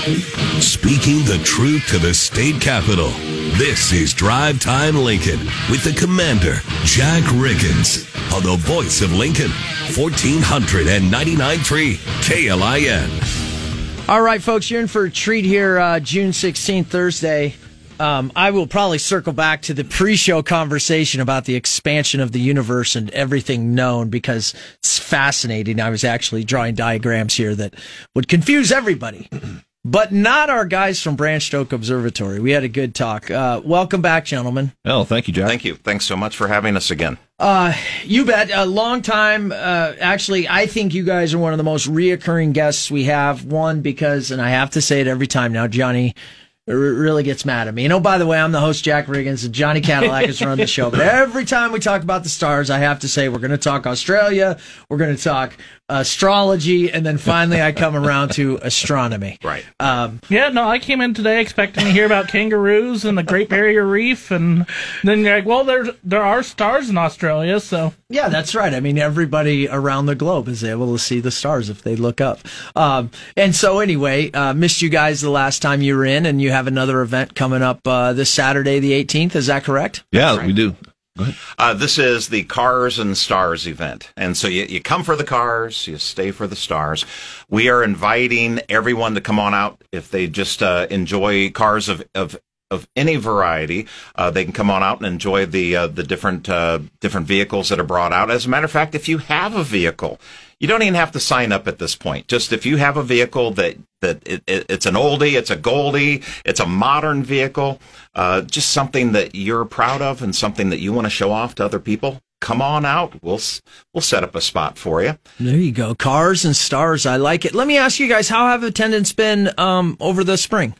Speaking the truth to the state capitol. This is Drive Time Lincoln with the commander, Jack Riggins, on the voice of Lincoln, 1499.3 KLIN. All right, folks, you're in for a treat here, uh, June 16th, Thursday. Um, I will probably circle back to the pre-show conversation about the expansion of the universe and everything known because it's fascinating. I was actually drawing diagrams here that would confuse everybody, but not our guys from Branch Oak Observatory. We had a good talk. Uh, welcome back, gentlemen. Oh, thank you, Jack. Thank you. Thanks so much for having us again. Uh, you bet. A long time. Uh, actually, I think you guys are one of the most reoccurring guests we have. One because, and I have to say it every time now, Johnny really gets mad at me. You know, by the way, I'm the host, Jack Riggins, and Johnny Cadillac is running the show. But every time we talk about the stars, I have to say we're going to talk Australia, we're going to talk astrology, and then finally I come around to astronomy. Right. Um, yeah, no, I came in today expecting to hear about kangaroos and the Great Barrier Reef, and then you're like, well, there's there are stars in Australia, so yeah, that's right. I mean, everybody around the globe is able to see the stars if they look up. Um, and so, anyway, uh, missed you guys the last time you were in, and you have another event coming up uh, this Saturday, the 18th. Is that correct? Yeah, right. we do. Uh, this is the Cars and Stars event. And so you, you come for the cars, you stay for the stars. We are inviting everyone to come on out if they just uh, enjoy cars of, of of any variety. Uh, they can come on out and enjoy the uh, the different uh, different vehicles that are brought out. As a matter of fact, if you have a vehicle, you don't even have to sign up at this point. Just if you have a vehicle that that it, it, it's an oldie, it's a goldie, it's a modern vehicle, uh, just something that you're proud of and something that you want to show off to other people. Come on out. We'll we'll set up a spot for you. There you go. Cars and stars. I like it. Let me ask you guys, how have attendance been um, over the spring?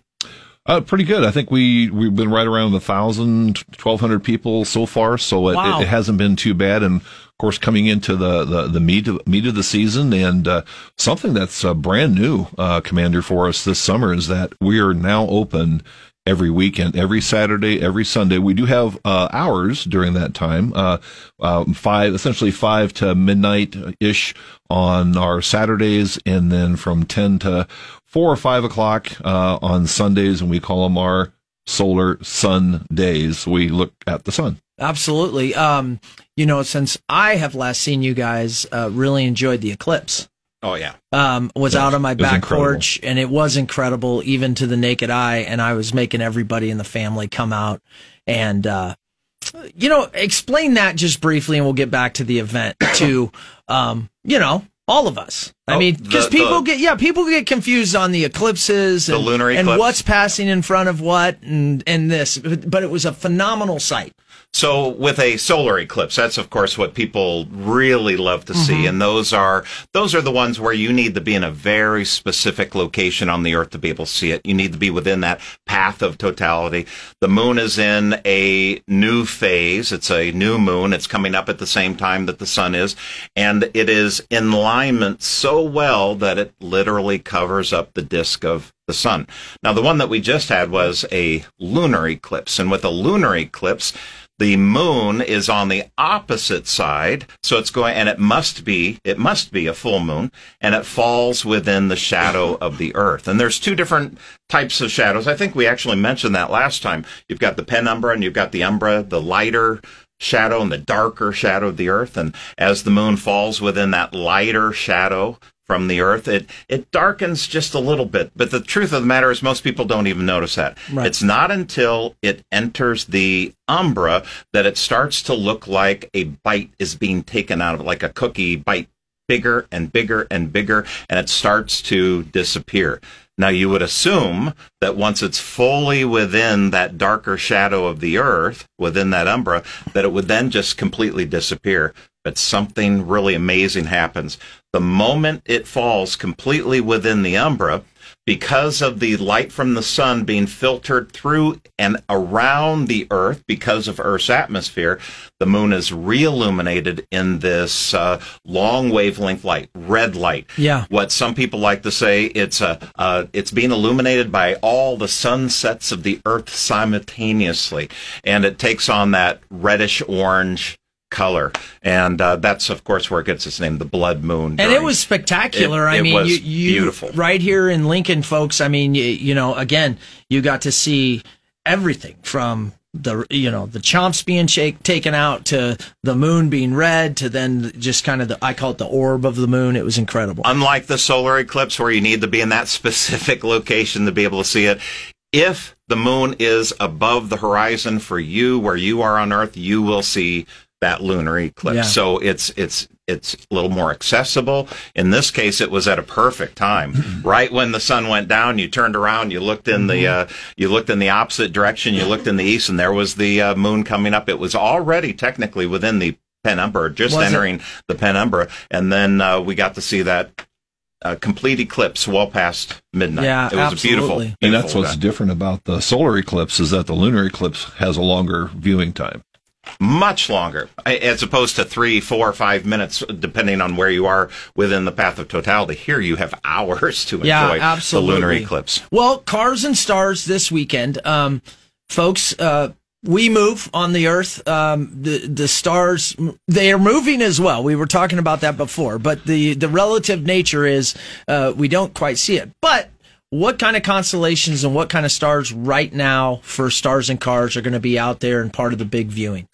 Uh, pretty good. I think we we've been right around the thousand, twelve hundred people so far, so it, wow. it, it, hasn't been too bad. And of course, coming into the the, the meat of, meat of the season, and uh, something that's uh, brand new, uh, Commander, for us this summer is that we are now open every weekend, every Saturday, every Sunday. We do have uh, hours during that time, uh, uh, five, essentially five to midnight ish on our Saturdays, and then from 10 to 4 or 5 o'clock uh, on Sundays, and we call them our solar sun days. We look at the sun. Absolutely. Um, you know, since I have last seen you guys, uh, really enjoyed the eclipse. Oh yeah. Um, was out on my back porch and it was incredible even to the naked eye. And I was making everybody in the family come out and, uh, you know, explain that just briefly and we'll get back to the event to, um, you know, all of us. I Oh, mean, because people the- get, yeah, people get confused on the eclipses and, The lunar and what's passing in front of what and, and this, but it was a phenomenal sight. So with a solar eclipse, that's of course what people really love to see, mm-hmm. and those are those are the ones where you need to be in a very specific location on the Earth to be able to see it. You need to be within that path of totality. The moon is in a new phase; it's a new moon. It's coming up at the same time that the sun is, and it is in alignment so well that it literally covers up the disk of the sun. Now, the one that we just had was a lunar eclipse, and with a lunar eclipse, the moon is on the opposite side, so it's going, and it must be, it must be a full moon, and it falls within the shadow of the earth. And there's two different types of shadows. I think we actually mentioned that last time. You've got the penumbra and you've got the umbra, the lighter shadow and the darker shadow of the earth. And as the moon falls within that lighter shadow, from the earth, it it darkens just a little bit. But the truth of the matter is, most people don't even notice that. Right. It's not until it enters the umbra that it starts to look like a bite is being taken out of it, like a cookie bite, bigger and bigger and bigger, and it starts to disappear. Now, you would assume that once it's fully within that darker shadow of the earth, within that umbra, that it would then just completely disappear. But something really amazing happens. The moment it falls completely within the umbra, because of the light from the sun being filtered through and around the earth because of earth's atmosphere the moon is re-illuminated in this uh, long wavelength light red light Yeah. what some people like to say it's a uh, it's being illuminated by all the sunsets of the earth simultaneously and it takes on that reddish orange color, and uh, that's of course where it gets its name, the blood moon. And it was spectacular. It- I mean, you, you beautiful. right here in Lincoln, folks. I mean, you, you know, again, you got to see everything from the you know the chomps being shake, taken out to the moon being red to then just kind of the I call it the orb of the moon. It was incredible. unlike the solar eclipse where you need to be in that specific location to be able to see it if the moon is above the horizon for you where you are on earth you will see that lunar eclipse Yeah. so it's it's it's a little more accessible in this case it was at a perfect time right when the sun went down you turned around you looked in the uh, you looked in the opposite direction you looked in the east and there was the uh, moon coming up it was already technically within the penumbra just Was it? entering the penumbra and then uh, we got to see that uh, complete eclipse well past midnight. Yeah, it was a beautiful, absolutely. And that's what's event. different about the solar eclipse is that the lunar eclipse has a longer viewing time. Much longer, as opposed to three, four, five minutes, depending on where you are within the path of totality. Here, you have hours to Yeah, enjoy absolutely. the lunar eclipse. Well, Cars and Stars this weekend, um, folks. Uh, we move on the Earth. Um, the the stars they are moving as well. We were talking about that before, but the the relative nature is uh, we don't quite see it. But what kind of constellations and what kind of stars right now for stars and cars are going to be out there and part of the big viewing?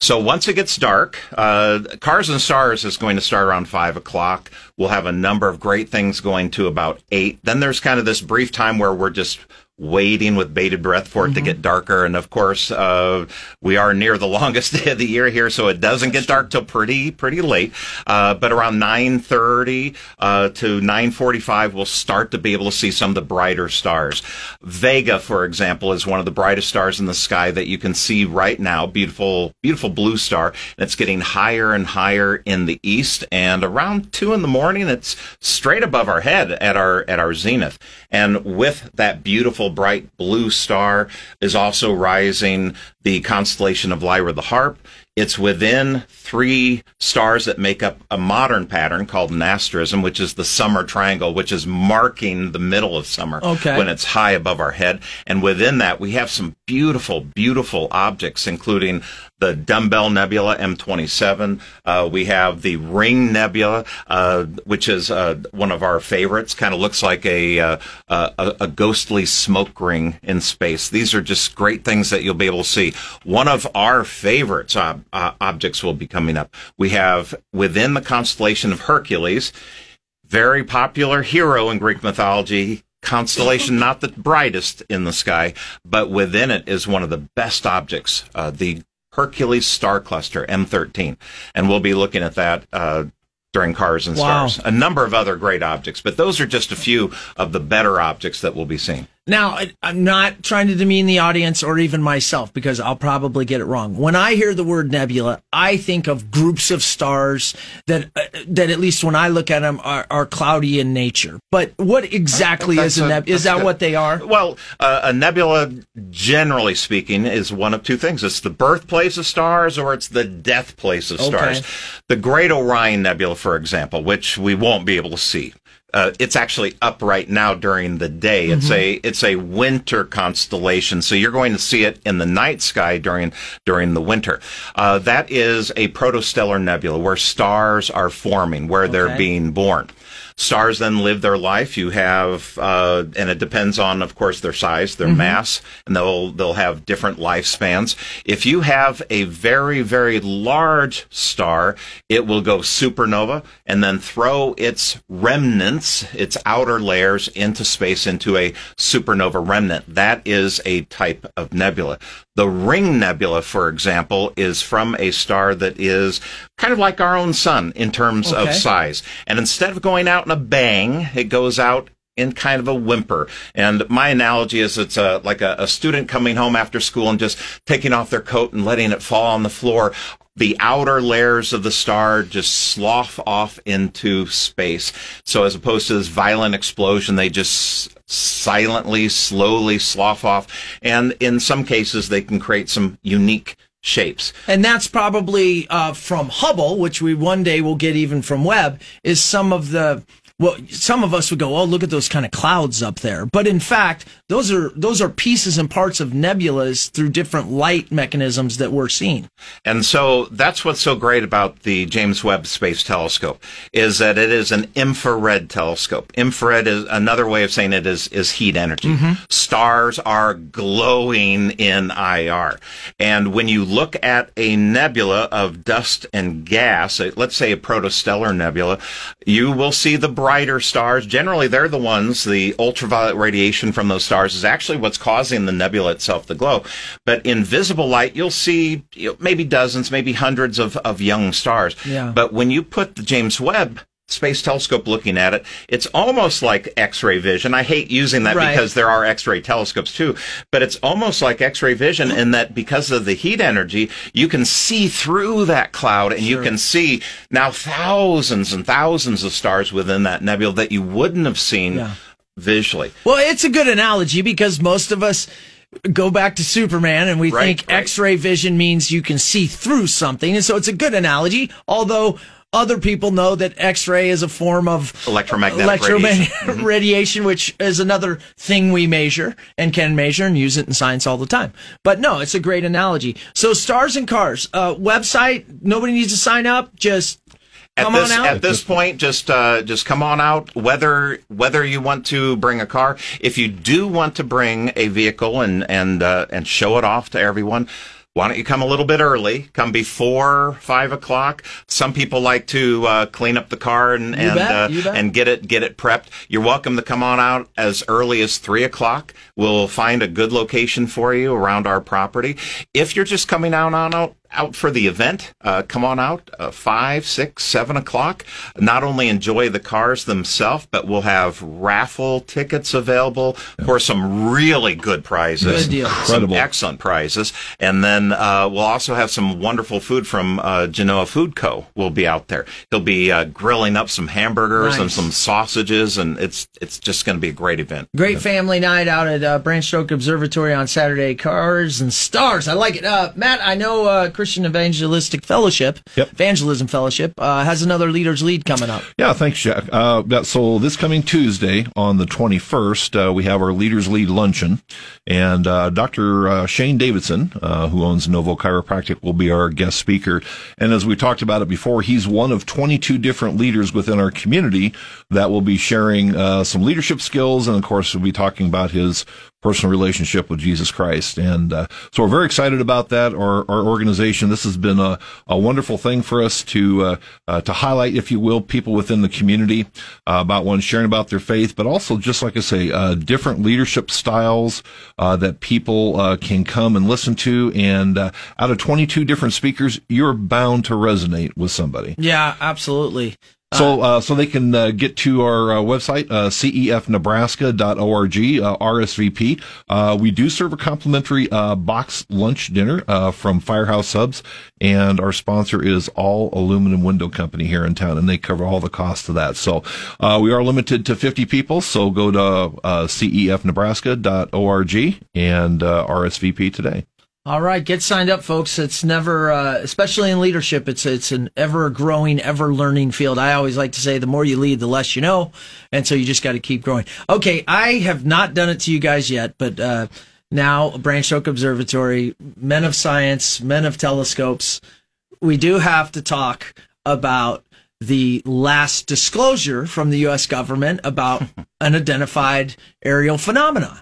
So once it gets dark, uh, Cars and Stars is going to start around five o'clock. We'll have a number of great things going to about eight. Then there's kind of this brief time where we're just waiting with bated breath for it to get darker. And of course, uh, we are near the longest day of the year here, so it doesn't get dark till pretty, pretty late. Uh, but around 9.30, uh, to 9.45, we'll start to be able to see some of the brighter stars. Vega, for example, is one of the brightest stars in the sky that you can see right now. Beautiful, beautiful blue star. And it's getting higher and higher in the east. And around two in the morning, it's straight above our head at our, at our zenith. And with that beautiful bright blue star is also rising the constellation of Lyra the Harp. It's within three stars that make up a modern pattern called an asterism, which is the summer triangle, which is marking the middle of summer Okay. when it's high above our head. And within that, we have some beautiful, beautiful objects, including the Dumbbell Nebula M27. Uh, we have the Ring Nebula, uh, which is uh, one of our favorites. Kind of looks like a, uh, a a ghostly smoke ring in space. These are just great things that you'll be able to see. One of our favorites ob- uh, objects will be coming up. We have within the constellation of Hercules, very popular hero in Greek mythology. Constellation, not the brightest in the sky, but within it is one of the best objects, uh, the Hercules star cluster M13, and we'll be looking at that uh, during Cars and Wow. Stars. A number of other great objects, but those are just a few of the better objects that we'll be seeing. Now, I'm not trying to demean the audience or even myself because I'll probably get it wrong. When I hear the word nebula, I think of groups of stars that uh, that at least when I look at them are, are cloudy in nature. But what exactly is a nebula? Is that good. what they are? Well, uh, a nebula, generally speaking, is one of two things. It's the birthplace of stars or it's the death place of stars. Okay. The Great Orion Nebula, for example, which we won't be able to see. Uh, it's actually up right now during the day. It's a it's a winter constellation, so you're going to see it in the night sky during during the winter. Uh, that is a protostellar nebula where stars are forming, where they're being born. Stars then live their life. You have, uh, and it depends on, of course, their size, their mass, and they'll they'll have different lifespans. If you have a very very large star, it will go supernova and then throw its remnants, its outer layers, into space into a supernova remnant. That is a type of nebula. The Ring Nebula, for example, is from a star that is kind of like our own sun in terms Okay. of size. And instead of going out in a bang, it goes out in kind of a whimper. And my analogy is it's a, like a, a student coming home after school and just taking off their coat and letting it fall on the floor. The outer layers of the star just slough off into space. So as opposed to this violent explosion, they just silently, slowly slough off. And in some cases, they can create some unique shapes. And that's probably uh, from Hubble, which we one day will get even from Webb, is some of the well, some of us would go, "Oh, look at those kind of clouds up there." But in fact, those are those are pieces and parts of nebulas through different light mechanisms that we're seeing. And so that's what's so great about the James Webb Space Telescope is that it is an infrared telescope. Infrared is another way of saying it is is heat energy. Stars are glowing in IR. And when you look at a nebula of dust and gas, uh, let's say a protostellar nebula, you will see the brighter stars. Generally, they're the ones, the ultraviolet radiation from those stars is actually what's causing the nebula itself to glow. But in visible light, you'll see you know, maybe dozens, maybe hundreds of, of young stars. Yeah. But when you put the James Webb Space Telescope looking at it, it's almost like X-ray vision. I hate using that Right. because there are X-ray telescopes too, but it's almost like X-ray vision in that because of the heat energy, you can see through that cloud and you can see now thousands and thousands of stars within that nebula that you wouldn't have seen Yeah. Visually. Well, it's a good analogy because most of us go back to Superman and we Right, think right. X-ray vision means you can see through something, and so it's a good analogy. Although other people know that X-ray is a form of Electromagnetic electromagnetic radiation. radiation, which is another thing we measure and can measure and use it in science all the time. But no, it's a great analogy. So stars and cars uh, website. Nobody needs to sign up. Just come this, on out. At this point, just uh, just come on out. Whether whether you want to bring a car, if you do want to bring a vehicle and and uh, and show it off to everyone. Why don't you come a little bit early? Come before five o'clock. Some people like to uh, clean up the car and and, bet, uh, and get it get it prepped. You're welcome to come on out as early as three o'clock. We'll find a good location for you around our property. If you're just coming out on out out for the event, uh, come on out uh, five, six, seven o'clock. Not only enjoy the cars themselves, but we'll have raffle tickets available for some really good prizes, Good deal. some Incredible. excellent prizes, and then uh, we'll also have some wonderful food from uh, Genoa Food Co. will be out there. He'll be uh, grilling up some hamburgers and some sausages, and it's it's just going to be a great event. Great family night out at uh, Branch Oak Observatory on Saturday. Cars and stars. I like it. Uh, Matt, I know uh, Christian Evangelistic Fellowship, Yep. Evangelism Fellowship, uh, has another Leaders Lead coming up. Yeah, thanks, Jack. Uh, so this coming Tuesday on the 21st, uh, we have our Leaders Lead Luncheon, and uh, Dr. Uh, Shane Davidson, uh, who owns Novo Chiropractic, will be our guest speaker. And as we talked about it before, he's one of 22 different leaders within our community that will be sharing uh, some leadership skills, and of course, we'll be talking about his personal relationship with Jesus Christ. And uh, so we're very excited about that. Our, our organization, this has been a, a wonderful thing for us to uh, uh, to highlight, if you will, people within the community uh, about one sharing about their faith, but also just like I say, uh, different leadership styles uh, that people can come and listen to. And out of 22 different speakers, you're bound to resonate with somebody. Yeah, absolutely. So, uh, so they can uh, get to our uh, website, uh, cefnebraska.org, uh, RSVP. Uh, we do serve a complimentary uh, box lunch dinner uh, from Firehouse Subs, and our sponsor is All Aluminum Window Company here in town, and they cover all the costs of that. So, uh, we are limited to 50 people, so go to cefnebraska.org and RSVP today. All right, get signed up, folks. It's never, uh, especially in leadership, it's it's an ever growing, ever learning field. I always like to say, the more you lead, the less you know, and so you just got to keep growing. Okay, I have not done it to you guys yet, but uh, now Branch Oak Observatory, men of science, men of telescopes, we do have to talk about the last disclosure from the U.S. government about unidentified aerial phenomena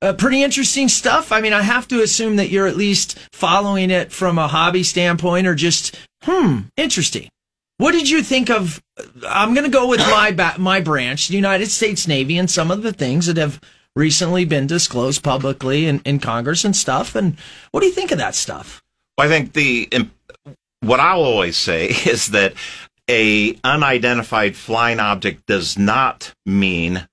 uh, pretty interesting stuff. I mean, I have to assume that you're at least following it from a hobby standpoint or just, hmm, interesting. What did you think of? I'm going to go with my ba- my branch, the United States Navy, and some of the things that have recently been disclosed publicly in, in Congress and stuff. And what do you think of that stuff? Well, I think the what I'll always say is that a unidentified flying object does not mean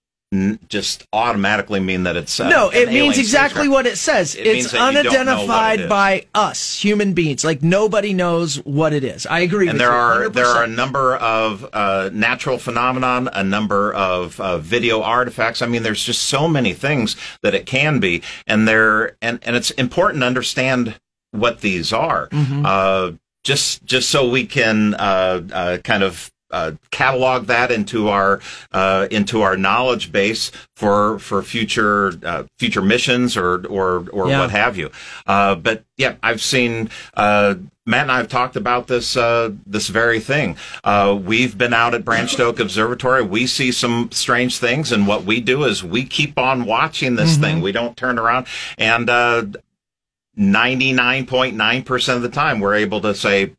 just automatically mean that it's uh, no, it means exactly spacecraft. what it says. It it's that you don't know what it unidentified by us, human beings. Like nobody knows what it is. I agree. and with there you, are there are a number of uh, natural phenomenon, a number of uh, video artifacts. I mean, there's just so many things that it can be, and there and and it's important to understand what these are. Mm-hmm. Uh, just just so we can uh, uh, kind of uh, catalog that into our uh, into our knowledge base for for future uh, future missions or or or Yeah. what have you. Uh, but yeah, I've seen. Uh, Matt and I have talked about this uh, this very thing. Uh, we've been out at Branch Oak Observatory. We see some strange things, and what we do is we keep on watching this thing. We don't turn around, and uh, ninety nine point nine percent of the time, we're able to say,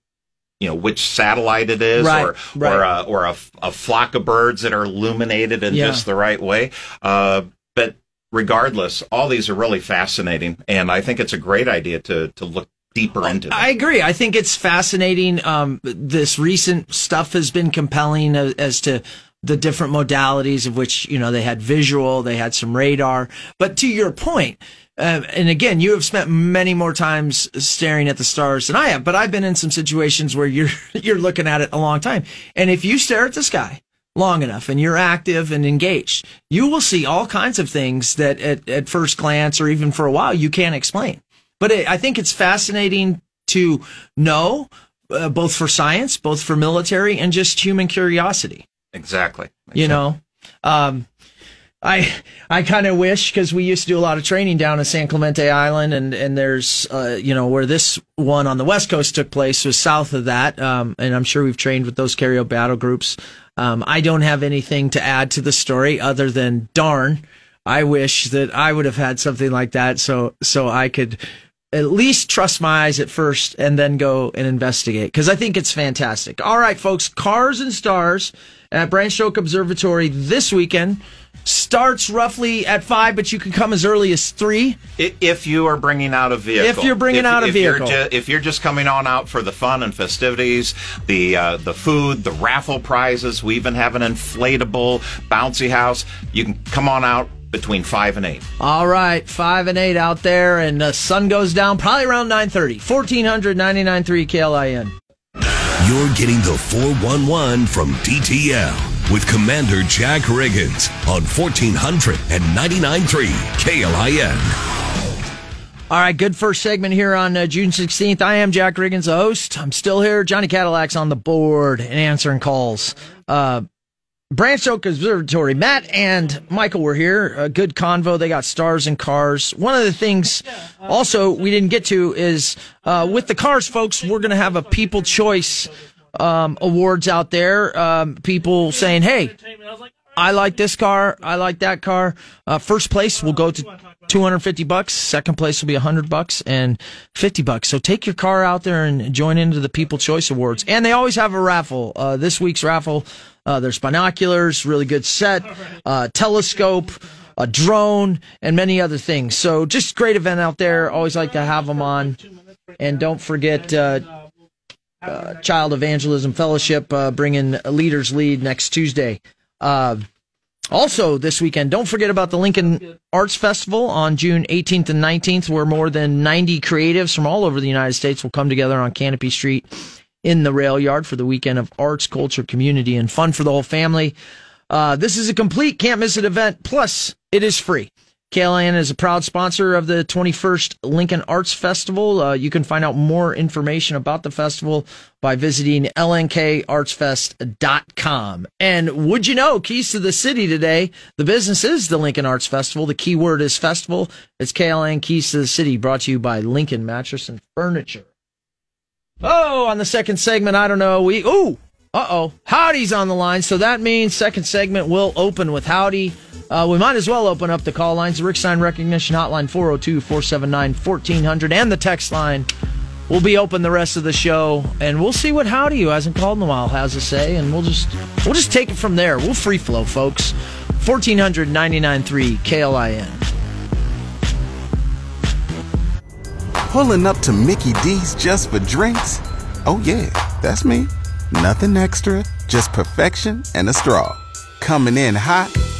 you know, which satellite it is, Right, or right. or a, or a, a flock of birds that are illuminated in Yeah. just the right way. Uh, but regardless, all these are really fascinating, and I think it's a great idea to to look deeper into. them. I agree. I think it's fascinating. Um, this recent stuff has been compelling as, as to the different modalities of which you know they had visual, they had some radar. But to your point, uh, and again, you have spent many more times staring at the stars than I have. But I've been in some situations where you're you're looking at it a long time, and if you stare at the sky long enough and you're active and engaged, you will see all kinds of things that at, at first glance or even for a while you can't explain. But it, I think it's fascinating to know, uh, both for science, both for military, and just human curiosity. exactly. You know, um, I I kind of wish because we used to do a lot of training down in San Clemente Island, and and there's uh, you know where this one on the west coast took place was south of that, um, and I'm sure we've trained with those carrier battle groups. Um, I don't have anything to add to the story other than darn, I wish that I would have had something like that, so so I could at least trust my eyes at first and then go and investigate because I think it's fantastic. All right, folks, Cars and Stars at Branch Oak Observatory this weekend starts roughly at five, but you can come as early as three. If you are bringing out a vehicle, If you're bringing out a if you're vehicle. ju- if you're just coming on out for the fun and festivities, the uh, the food, the raffle prizes, we even have an inflatable bouncy house. You can come on out between five and eight. All right, five and eight out there, and the sun goes down probably around nine thirty. Fourteen hundred ninety nine three KLIN. You're getting the 411 from DTL with Commander Jack Riggins on 1499.3 KLIN. All right, good first segment here on uh, June 16th. I am Jack Riggins, the host. I'm still here. Johnny Cadillac's on the board and answering calls. Uh, Branch Oak Observatory. Matt and Michael were here. A good convo. They got stars and cars. One of the things also we didn't get to is uh, with the cars, folks, we're going to have a People Choice um, Awards out there. Um, people saying, hey, I like this car. I like that car. Uh, first place will go to 250 bucks. Second place will be 100 bucks and 50 bucks. So take your car out there and join into the People Choice Awards. And they always have a raffle. Uh, this week's raffle, uh, there's binoculars, really good set, uh, telescope, a drone, and many other things. So just great event out there. Always like to have them on. And don't forget, uh, uh, Child Evangelism Fellowship uh, bringing Leaders Lead next Tuesday. Uh, also, this weekend, don't forget about the Lincoln Arts Festival on June 18th and 19th, where more than 90 creatives from all over the United States will come together on Canopy Street in the rail yard for the weekend of arts, culture, community, and fun for the whole family. Uh, this is a complete can't miss it event. Plus, it is free. KLIN is a proud sponsor of the 21st Lincoln Arts Festival. Uh, you can find out more information about the festival by visiting lnkartsfest.com. And would you know, keys to the city today, the business is the Lincoln Arts Festival. The key word is festival. It's KLIN Keys to the City brought to you by Lincoln Mattress and Furniture. Oh, on the second segment, I don't know. We, ooh, uh oh. Howdy's on the line. So that means second segment will open with Howdy. Uh, we might as well open up the call lines. The Rick Sign Recognition Hotline 402 479 1400 and the text line We'll be open the rest of the show. And we'll see what Howdy, who hasn't called in a while, has to say. And we'll just we'll just take it from there. We'll free flow, folks. 1499.3 KLIN. Pulling up to Mickey D's just for drinks? Oh, yeah, that's me. Nothing extra, just perfection and a straw. Coming in hot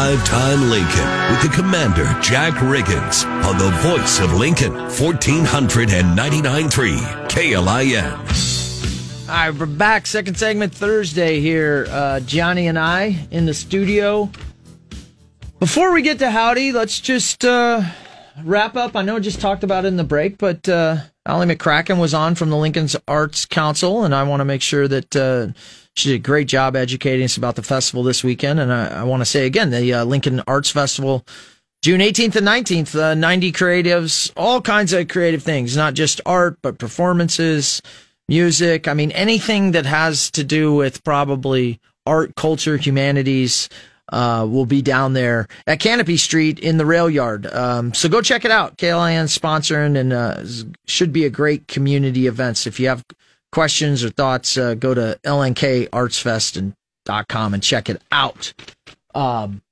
Drive Time Lincoln with the Commander, Jack Riggins, on the voice of Lincoln, 1499.3 KLIN. All right, we're back. Second segment Thursday here. Uh, Johnny and I in the studio. Before we get to Howdy, let's just uh, wrap up. I know I just talked about it in the break, but uh, Allie McCracken was on from the Lincoln's Arts Council, and I want to make sure that uh, she did a great job educating us about the festival this weekend. And I, I want to say again, the uh, Lincoln Arts Festival, June 18th and 19th, uh, 90 creatives, all kinds of creative things, not just art, but performances, music. I mean, anything that has to do with probably art, culture, humanities. Uh, will be down there at Canopy Street in the rail yard. Um, so go check it out. KLIN sponsoring and uh, should be a great community event. So if you have questions or thoughts, uh, go to lnkartsfest.com and check it out. Um,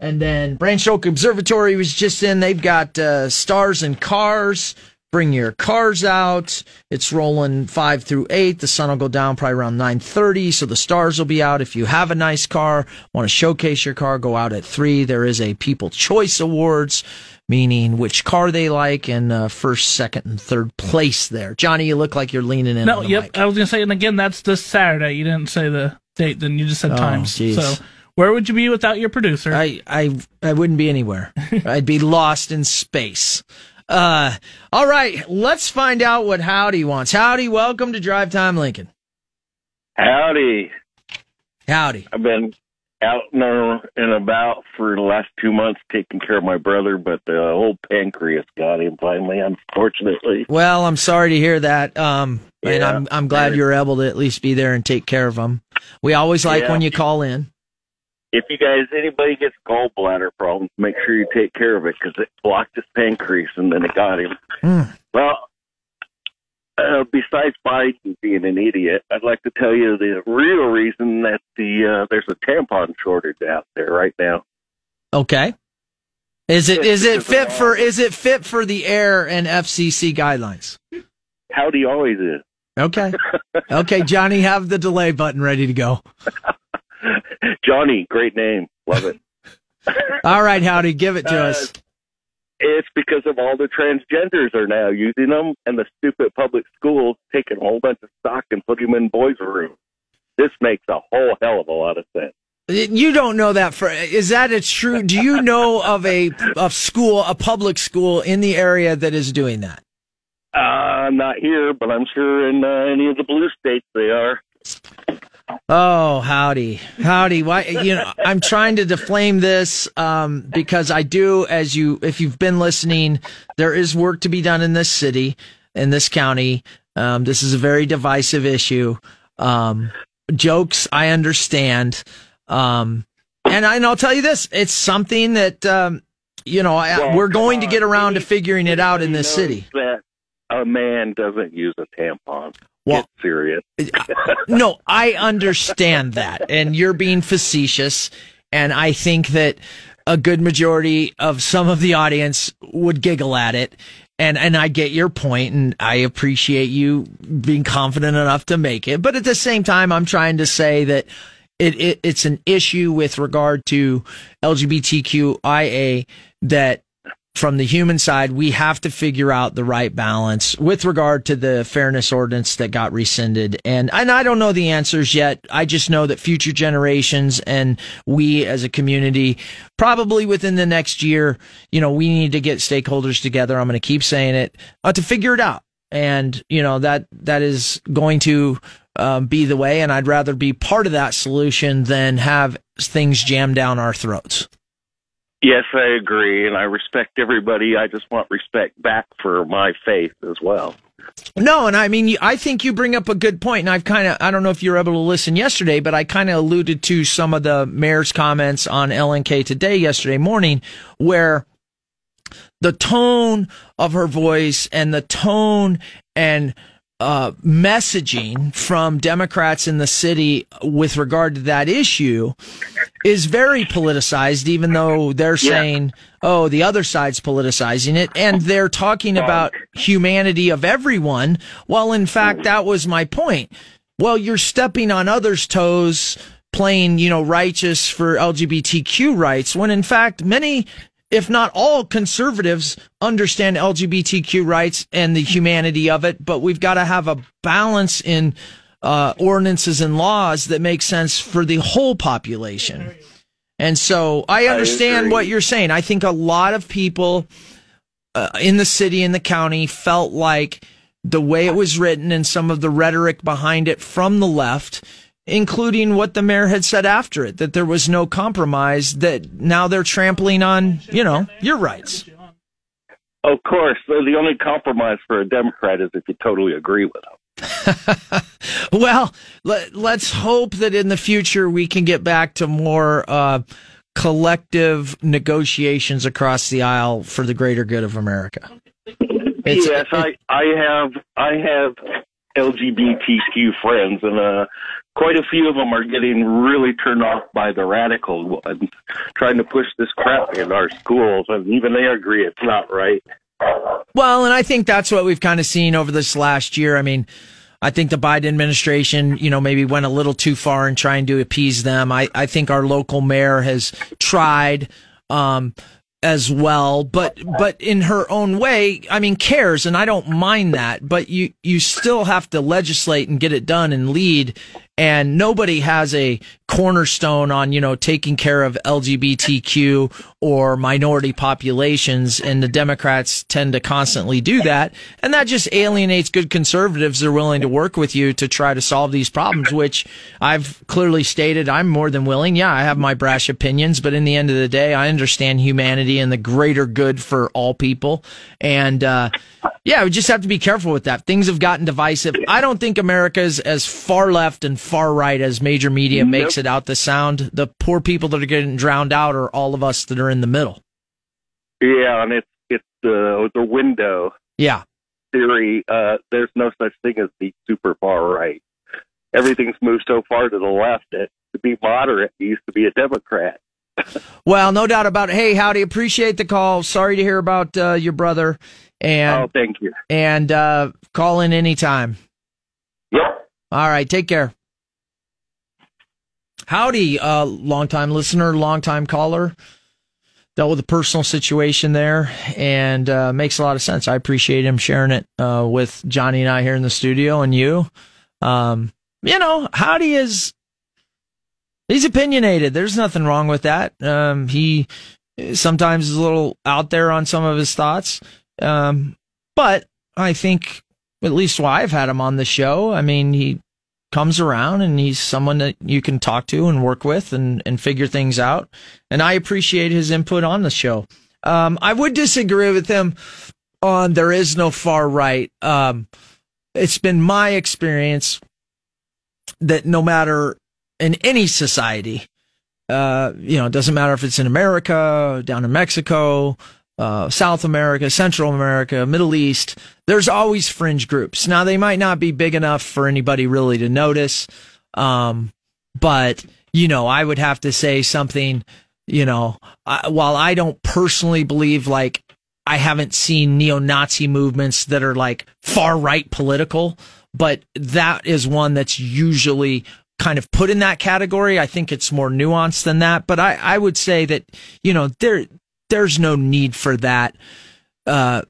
and then Branch Oak Observatory was just in. They've got uh, stars and cars. Bring your cars out. It's rolling five through eight. The sun will go down probably around nine thirty, so the stars will be out. If you have a nice car, want to showcase your car, go out at three. There is a People Choice Awards meaning which car they like and uh, first, second, and third place there. Johnny, you look like you're leaning in. No, yep. Mic. I was gonna say, and again, that's this Saturday. You didn't say the date, then you just said Oh, times. geez. So where would you be without your producer? I, I, I wouldn't be anywhere. I'd be lost in space. Uh, all right, let's find out what Howdy wants. Howdy, welcome to Drive Time Lincoln. Howdy. Howdy. I've been out and about for the last two months taking care of my brother, but the old pancreas got him finally, unfortunately. Well, I'm sorry to hear that. Um, and I'm I'm glad you're able to at least be there and take care of him. We always like Yeah. when you call in. If you guys, anybody gets gallbladder problems, make sure you take care of it because it blocked his pancreas and then it got him. Hmm. Well, uh, besides Biden being an idiot, I'd like to tell you the real reason that the uh, there's a tampon shortage out there right now. Okay. Is it is it fit for is it fit for the air and FCC guidelines? Howdy always is. Okay. Okay, Johnny, have the delay button ready to go. Johnny, great name. Love it. All right, Howdy, give it to Uh, us. It's because of all the transgenders are now using them, and the stupid public schools taking a whole bunch of stock and putting them in boys' rooms. This makes a whole hell of a lot of sense. You don't know that for is that a true? Do you know of a a school, a public school in the area that is doing that? Uh, not here, but I'm sure in uh, any of the blue states they are. Oh, howdy, howdy. Why? You know, I'm trying to deflame this um, because I do. As you, if you've been listening, there is work to be done in this city, in this county. Um, this is a very divisive issue. Um, jokes, I understand, um, and, I, and I'll tell you this: it's something that um, you know I, Well, we're going to get around to figuring it out in this city. That a man doesn't use a tampon. Well- Get serious. no, I understand that, and you're being facetious, and I think that a good majority of some of the audience would giggle at it, and and I get your point, and I appreciate you being confident enough to make it, but at the same time, I'm trying to say that. It, it it's an issue with regard to LGBTQIA that from the human side, we have to figure out the right balance with regard to the fairness ordinance that got rescinded. And, and I don't know the answers yet. I just know that future generations and we as a community, probably within the next year, you know, we need to get stakeholders together. I'm going to keep saying it uh, to figure it out. And, you know, that, that is going to um, be the way. And I'd rather be part of that solution than have things jammed down our throats. Yes, I agree, and I respect everybody. I just want respect back for my faith as well. No, and I mean, I think you bring up a good point, and I've kind of, I don't know if you were able to listen yesterday, but I kind of alluded to some of the mayor's comments on LNK today, yesterday morning, where the tone of her voice and the tone and uh, messaging from Democrats in the city with regard to that issue is very politicized, even though they're saying, oh, the other side's politicizing it. And they're talking about humanity of everyone. Well, in fact, that was my point. Well, you're stepping on others' toes, playing, you know, righteous for LGBTQ rights, when in fact, many if not all conservatives understand LGBTQ rights and the humanity of it, but we've got to have a balance in uh, ordinances and laws that make sense for the whole population. And so I understand agree. what you're saying. I think a lot of people uh, in the city and the county felt like the way it was written and some of the rhetoric behind it from the left including what the mayor had said after it, that there was no compromise, that now they're trampling on, you know, your rights. Of course, the only compromise for a Democrat is if you totally agree with them. Well, let, let's hope that in the future we can get back to more uh, collective negotiations across the aisle for the greater good of America. It's- yes, I I have I have LGBTQ friends, and uh, quite a few of them are getting really turned off by the radical ones trying to push this crap in our schools, and even they agree it's not right. Well, and I think that's what we've kind of seen over this last year. I mean, I think the Biden administration, you know, maybe went a little too far in trying to appease them. I, I think our local mayor has tried, um, as well, but, but in her own way, I mean, cares, and I don't mind that, but you, you still have to legislate and get it done and lead. And nobody has a cornerstone on, you know, taking care of LGBTQ or minority populations. And the Democrats tend to constantly do that. And that just alienates good conservatives. They're willing to work with you to try to solve these problems, which I've clearly stated I'm more than willing. Yeah, I have my brash opinions, but in the end of the day, I understand humanity and the greater good for all people. And, uh, yeah, we just have to be careful with that. Things have gotten divisive. I don't think America's as far left and far right as major media makes it out to sound. The poor people that are getting drowned out are all of us that are in the middle. Yeah, and it's it's the the window Yeah. theory. Uh, there's no such thing as the super far right. Everything's moved so far to the left that to be moderate you used to be a Democrat. Well, no doubt about it. Hey, howdy, appreciate the call. Sorry to hear about uh, your brother. And oh, thank you. and uh, call in anytime. Yep. All right, take care. Howdy, uh, longtime listener, longtime caller. Dealt with a personal situation there, and uh, makes a lot of sense. I appreciate him sharing it uh, with Johnny and I here in the studio, and you. Um, you know, Howdy is he's opinionated. There's nothing wrong with that. Um, he sometimes is a little out there on some of his thoughts, um, but I think at least why I've had him on the show. I mean, he comes around and he's someone that you can talk to and work with and, and figure things out. And I appreciate his input on the show. Um, I would disagree with him on there is no far right. Um, it's been my experience that no matter in any society, uh, you know, it doesn't matter if it's in America, down in Mexico, uh, South America, Central America, Middle East, there's always fringe groups. Now they might not be big enough for anybody really to notice. Um, but you know, I would have to say something, you know, I, while I don't personally believe like I haven't seen neo-Nazi movements that are like far right political, but that is one that's usually kind of put in that category. I think it's more nuanced than that, but I, I would say that, you know, there, there's no need for that, uh,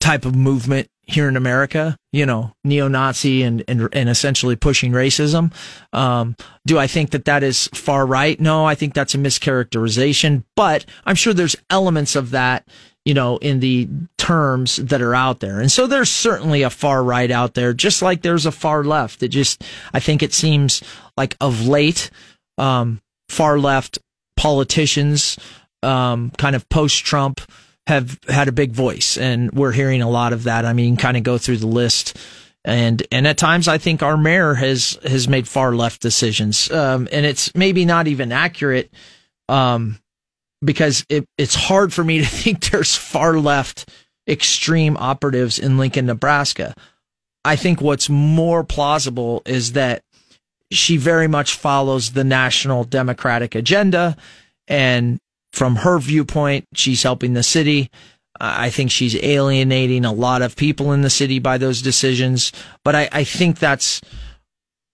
type of movement here in America, you know, neo-Nazi and, and, and essentially pushing racism. Um, do I think that that is far right? No, I think that's a mischaracterization, but I'm sure there's elements of that, you know, in the terms that are out there. And so there's certainly a far right out there, just like there's a far left. It just, I think it seems like of late, um, far left politicians, um, kind of post Trump have had a big voice and we're hearing a lot of that. I mean, kind of go through the list and, and at times I think our mayor has, has made far left decisions. Um, and it's maybe not even accurate. Um, because it, it's hard for me to think there's far left extreme operatives in Lincoln, Nebraska. I think what's more plausible is that she very much follows the national Democratic agenda. And from her viewpoint, she's helping the city. I think she's alienating a lot of people in the city by those decisions. But I, I think that's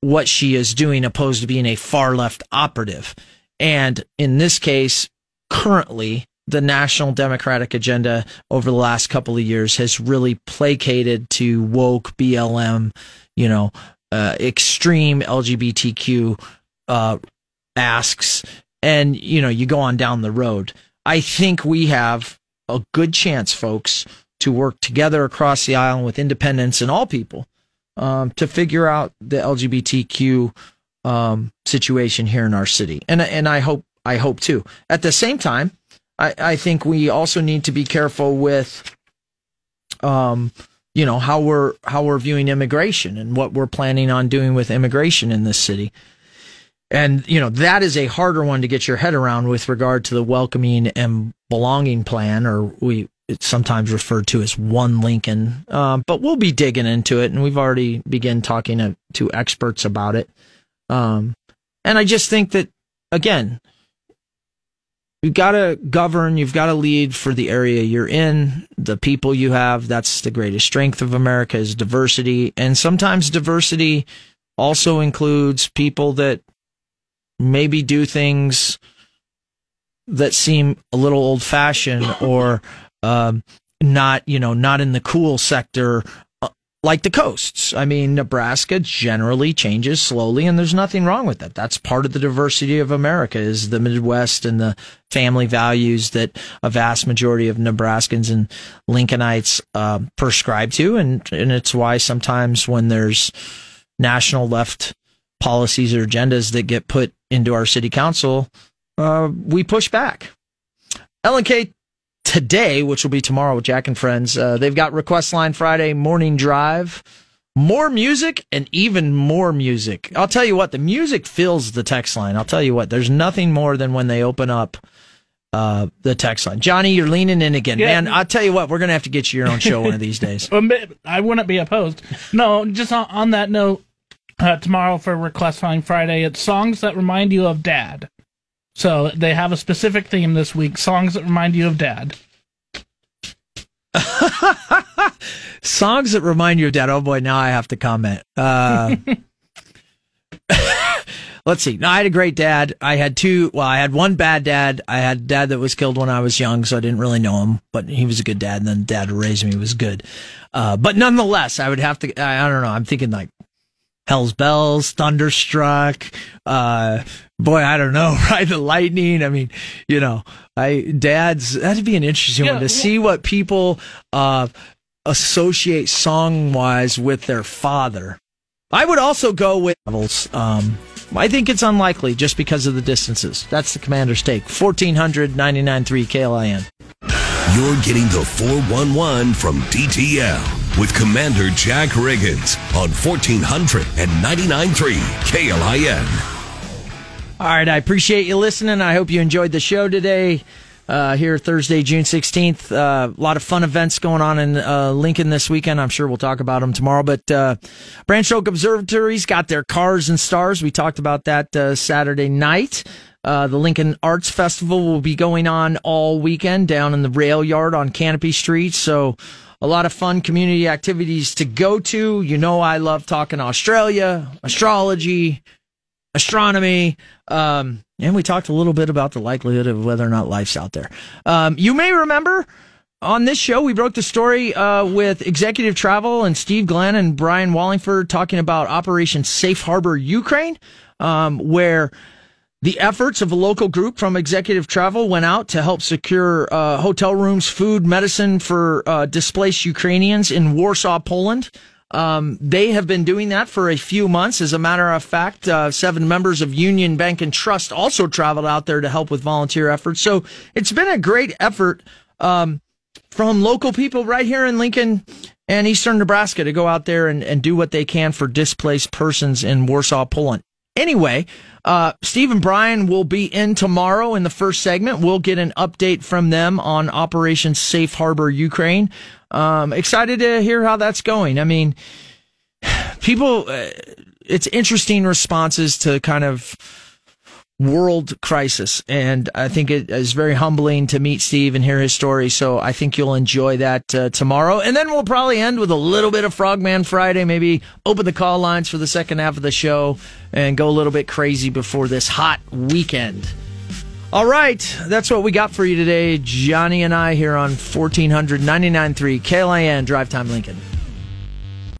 what she is doing opposed to being a far left operative. And in this case, currently, the national democratic agenda over the last couple of years has really placated to woke BLM, you know, uh, extreme LGBTQ uh, asks, and you know, you go on down the road. I think we have a good chance, folks, to work together across the island with independents and all people um, to figure out the LGBTQ um, situation here in our city, and and I hope I hope too. At the same time, I, I think we also need to be careful with, um, you know, how we're how we're viewing immigration and what we're planning on doing with immigration in this city. And you know that is a harder one to get your head around with regard to the welcoming and belonging plan, or we it's sometimes referred to as one Lincoln. Um, but we'll be digging into it, and we've already begun talking to, to experts about it. Um, and I just think that again, you've got to govern, you've got to lead for the area you're in, the people you have. That's the greatest strength of America is diversity. And sometimes diversity also includes people that maybe do things that seem a little old fashioned or um, not, you know, not in the cool sector like the coasts. I mean, Nebraska generally changes slowly and there's nothing wrong with that. That's part of the diversity of America is the Midwest and the family values that a vast majority of Nebraskans and Lincolnites uh, prescribe to. And, and it's why sometimes when there's national left policies or agendas that get put into our city council, uh, we push back. LNK today, which will be tomorrow with Jack and Friends. Uh, they've got Request Line Friday, Morning Drive, more music, and even more music. I'll tell you what, the music fills the text line. I'll tell you what, there's nothing more than when they open up uh, the text line. Johnny, you're leaning in again. Yeah. Man, I'll tell you what, we're going to have to get you your own show one of these days. I wouldn't be opposed. No, just on, on that note, uh, tomorrow for Request Line Friday, it's songs that remind you of dad. So they have a specific theme this week songs that remind you of dad. songs that remind you of dad. Oh boy, now I have to comment. Uh, let's see. No, I had a great dad. I had two. Well, I had one bad dad. I had dad that was killed when I was young, so I didn't really know him, but he was a good dad. And then dad who raised me was good. Uh, but nonetheless, I would have to. I, I don't know. I'm thinking like Hell's Bells, Thunderstruck, uh, boy, I don't know, Ride the Lightning. I mean, you know, I dads that'd be an interesting yeah, one to see what people uh, associate song wise with their father. I would also go with um, I think it's unlikely just because of the distances. That's the commander's take. 1400 KLIN. You're getting the 411 from DTL with Commander Jack Riggins on 1400 and 99.3 KLIN. All right, I appreciate you listening. I hope you enjoyed the show today. Uh, here Thursday, June 16th. Uh, a lot of fun events going on in uh, Lincoln this weekend. I'm sure we'll talk about them tomorrow. But uh, Branch Oak Observatory's got their cars and stars. We talked about that uh, Saturday night. Uh, the Lincoln Arts Festival will be going on all weekend down in the rail yard on Canopy Street. So a lot of fun community activities to go to. You know, I love talking Australia, astrology, astronomy. Um, and we talked a little bit about the likelihood of whether or not life's out there. Um, you may remember on this show, we broke the story uh, with Executive Travel and Steve Glenn and Brian Wallingford talking about Operation Safe Harbor Ukraine, um, where the efforts of a local group from Executive Travel went out to help secure uh, hotel rooms, food, medicine for uh, displaced Ukrainians in Warsaw, Poland. Um, they have been doing that for a few months. As a matter of fact, uh, seven members of Union Bank and Trust also traveled out there to help with volunteer efforts. So it's been a great effort um, from local people right here in Lincoln and Eastern Nebraska to go out there and, and do what they can for displaced persons in Warsaw, Poland. Anyway, uh, Steve and Brian will be in tomorrow in the first segment. We'll get an update from them on Operation Safe Harbor Ukraine. Um, excited to hear how that's going. I mean, people, uh, it's interesting responses to kind of world crisis. And I think it is very humbling to meet Steve and hear his story. So I think you'll enjoy that uh, tomorrow. And then we'll probably end with a little bit of Frogman Friday, maybe open the call lines for the second half of the show and go a little bit crazy before this hot weekend. All right, that's what we got for you today. Johnny and I here on 1499.3 KLIN Drive Time Lincoln.